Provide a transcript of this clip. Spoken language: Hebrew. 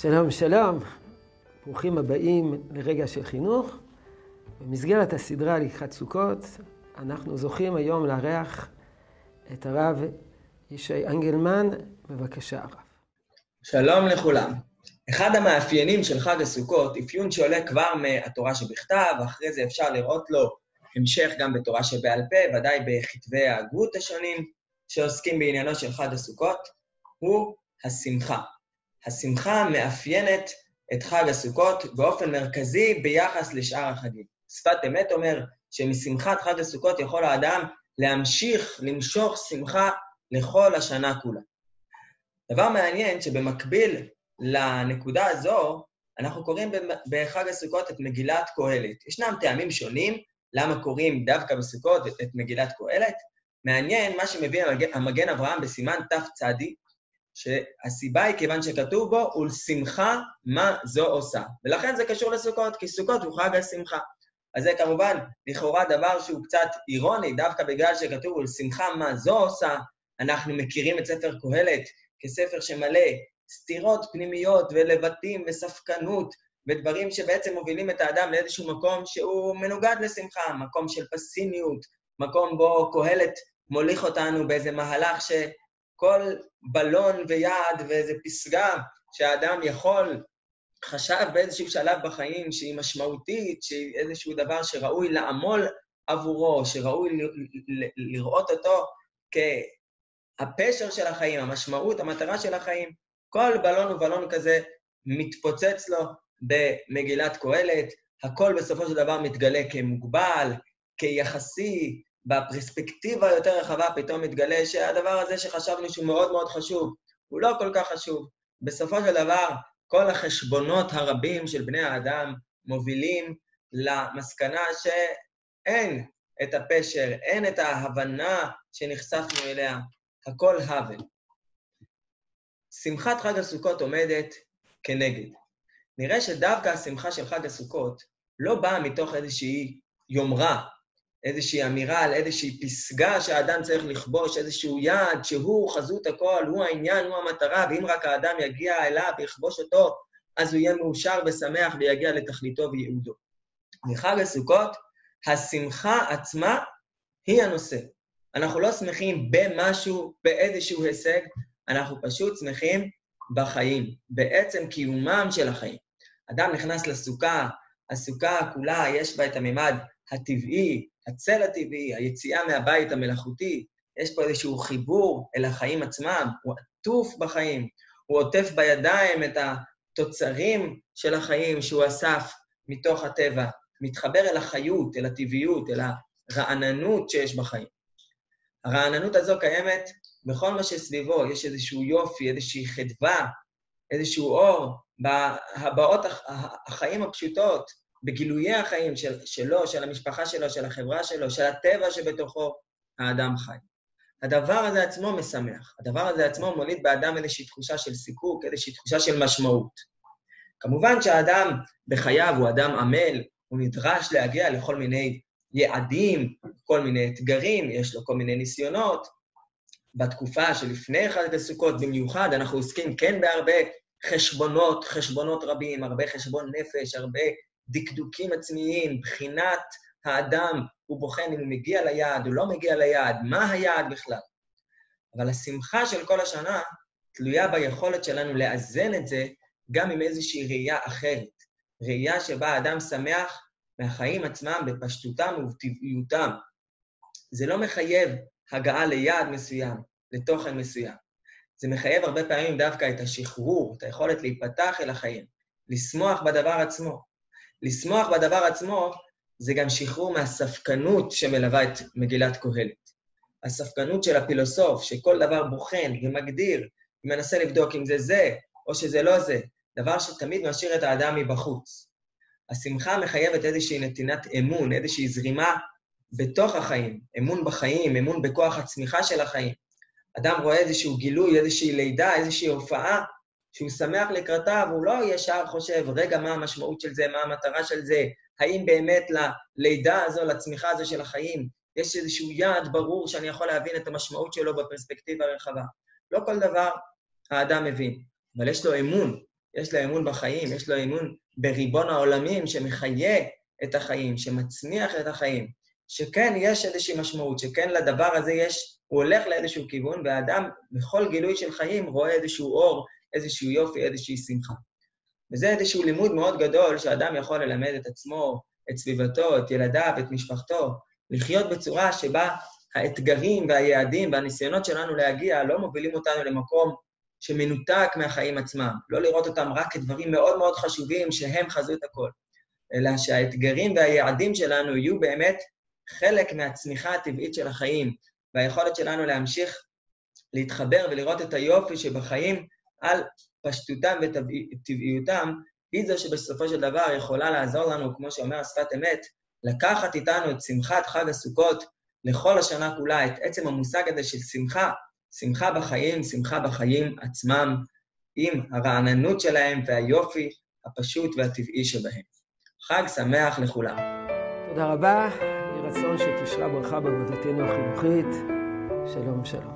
שלום, שלום. ברוכים הבאים לרגע של חינוך. במסגרת הסדרה לקראת סוכות, אנחנו זוכים היום לארח את הרב ישי אנגלמן. בבקשה, הרב. שלום לכולם. אחד המאפיינים של חג הסוכות, אפיון שעולה כבר מהתורה שבכתב, ואחרי זה אפשר לראות לו המשך גם בתורה שבעל פה, ודאי בכתבי ההגות השונים שעוסקים בעניינו של חג הסוכות, הוא השמחה. השמחה מאפיינת את חג הסוכות באופן מרכזי ביחס לשאר החגים. שפת אמת אומר שמשמחת חג הסוכות יכול האדם להמשיך למשוך שמחה לכל השנה כולה. דבר מעניין שבמקביל לנקודה הזו, אנחנו קוראים בחג הסוכות את מגילת קהלת. ישנם טעמים שונים למה קוראים דווקא בסוכות את מגילת קהלת. מעניין מה שמביא המגן אברהם בסימן תצ, שהסיבה היא כיוון שכתוב בו, ולשמחה מה זו עושה. ולכן זה קשור לסוכות, כי סוכות הוא חג השמחה. אז זה כמובן לכאורה דבר שהוא קצת אירוני, דווקא בגלל שכתוב ולשמחה מה זו עושה, אנחנו מכירים את ספר קהלת כספר שמלא סתירות פנימיות ולבטים וספקנות ודברים שבעצם מובילים את האדם לאיזשהו מקום שהוא מנוגד לשמחה, מקום של פסימיות, מקום בו קהלת מוליך אותנו באיזה מהלך שכל בלון ויעד ואיזה פסגה שהאדם יכול, חשב באיזשהו שלב בחיים שהיא משמעותית, שהיא איזשהו דבר שראוי לעמול עבורו, שראוי לראות אותו כהפשר של החיים, המשמעות, המטרה של החיים. כל בלון ובלון כזה מתפוצץ לו במגילת קהלת, הכל בסופו של דבר מתגלה כמוגבל, כיחסי, בפרספקטיבה היותר רחבה פתאום מתגלה שהדבר הזה שחשבנו שהוא מאוד מאוד חשוב, הוא לא כל כך חשוב. בסופו של דבר, כל החשבונות הרבים של בני האדם מובילים למסקנה שאין את הפשר, אין את ההבנה שנחשפנו אליה, הכל הבל. שמחת חג הסוכות עומדת כנגד. נראה שדווקא השמחה של חג הסוכות לא באה מתוך איזושהי יומרה, איזושהי אמירה על איזושהי פסגה שהאדם צריך לכבוש, איזשהו יעד שהוא חזות הכל, הוא העניין, הוא המטרה, ואם רק האדם יגיע אליו ויכבוש אותו, אז הוא יהיה מאושר ושמח ויגיע לתכליתו וייעודו. מחג הסוכות, השמחה עצמה היא הנושא. אנחנו לא שמחים במשהו, באיזשהו הישג, אנחנו פשוט שמחים בחיים, בעצם קיומם של החיים. אדם נכנס לסוכה, הסוכה כולה יש בה את הממד הטבעי, הצל הטבעי, היציאה מהבית המלאכותי, יש פה איזשהו חיבור אל החיים עצמם, הוא עטוף בחיים, הוא עוטף בידיים את התוצרים של החיים שהוא אסף מתוך הטבע, מתחבר אל החיות, אל הטבעיות, אל הרעננות שיש בחיים. הרעננות הזו קיימת בכל מה שסביבו, יש איזשהו יופי, איזושהי חדווה, איזשהו אור, בהבעות החיים הפשוטות, בגילויי החיים של, שלו, של המשפחה שלו, של החברה שלו, של הטבע שבתוכו האדם חי. הדבר הזה עצמו משמח. הדבר הזה עצמו מוליד באדם איזושהי תחושה של סיפוק, איזושהי תחושה של משמעות. כמובן שהאדם בחייו הוא אדם עמל, הוא נדרש להגיע לכל מיני יעדים, כל מיני אתגרים, יש לו כל מיני ניסיונות. בתקופה שלפני חג הסוכות במיוחד, אנחנו עוסקים כן בהרבה חשבונות, חשבונות רבים, הרבה חשבון נפש, הרבה דקדוקים עצמיים, בחינת האדם, הוא בוחן אם הוא מגיע ליעד או לא מגיע ליעד, מה היעד בכלל. אבל השמחה של כל השנה תלויה ביכולת שלנו לאזן את זה גם עם איזושהי ראייה אחרת. ראייה שבה האדם שמח מהחיים עצמם בפשטותם ובטבעיותם. זה לא מחייב הגעה ליעד מסוים, לתוכן מסוים. זה מחייב הרבה פעמים דווקא את השחרור, את היכולת להיפתח אל החיים, לשמוח בדבר עצמו. לשמוח בדבר עצמו זה גם שחרור מהספקנות שמלווה את מגילת קהלת. הספקנות של הפילוסוף, שכל דבר בוחן ומגדיר, ומנסה לבדוק אם זה זה או שזה לא זה, דבר שתמיד משאיר את האדם מבחוץ. השמחה מחייבת איזושהי נתינת אמון, איזושהי זרימה בתוך החיים, אמון בחיים, אמון בכוח הצמיחה של החיים. אדם רואה איזשהו גילוי, איזושהי לידה, איזושהי הופעה, שהוא שמח לקראתה, והוא לא ישר חושב, רגע, מה המשמעות של זה, מה המטרה של זה, האם באמת ללידה הזו, לצמיחה הזו של החיים, יש איזשהו יעד ברור שאני יכול להבין את המשמעות שלו בפרספקטיבה הרחבה. לא כל דבר האדם מבין, אבל יש לו אמון, יש לו אמון בחיים, יש לו אמון בריבון העולמים שמחיה את החיים, שמצמיח את החיים, שכן יש איזושהי משמעות, שכן לדבר הזה יש, הוא הולך לאיזשהו כיוון, והאדם בכל גילוי של חיים רואה איזשהו אור, איזשהו יופי, איזושהי שמחה. וזה איזשהו לימוד מאוד גדול שאדם יכול ללמד את עצמו, את סביבתו, את ילדיו, את משפחתו, לחיות בצורה שבה האתגרים והיעדים והניסיונות שלנו להגיע לא מובילים אותנו למקום שמנותק מהחיים עצמם. לא לראות אותם רק כדברים מאוד מאוד חשובים שהם חזות הכל, אלא שהאתגרים והיעדים שלנו יהיו באמת חלק מהצמיחה הטבעית של החיים, והיכולת שלנו להמשיך להתחבר ולראות את היופי שבחיים על פשטותם וטבעיותם, היא זו שבסופו של דבר יכולה לעזור לנו, כמו שאומר השפת אמת, לקחת איתנו את שמחת חג הסוכות לכל השנה כולה, את עצם המושג הזה של שמחה, שמחה בחיים, שמחה בחיים עצמם, עם הרעננות שלהם והיופי הפשוט והטבעי שבהם. חג שמח לכולם. תודה רבה, יהי רצון שתשרה ברכה בעבודתנו החינוכית. שלום, שלום.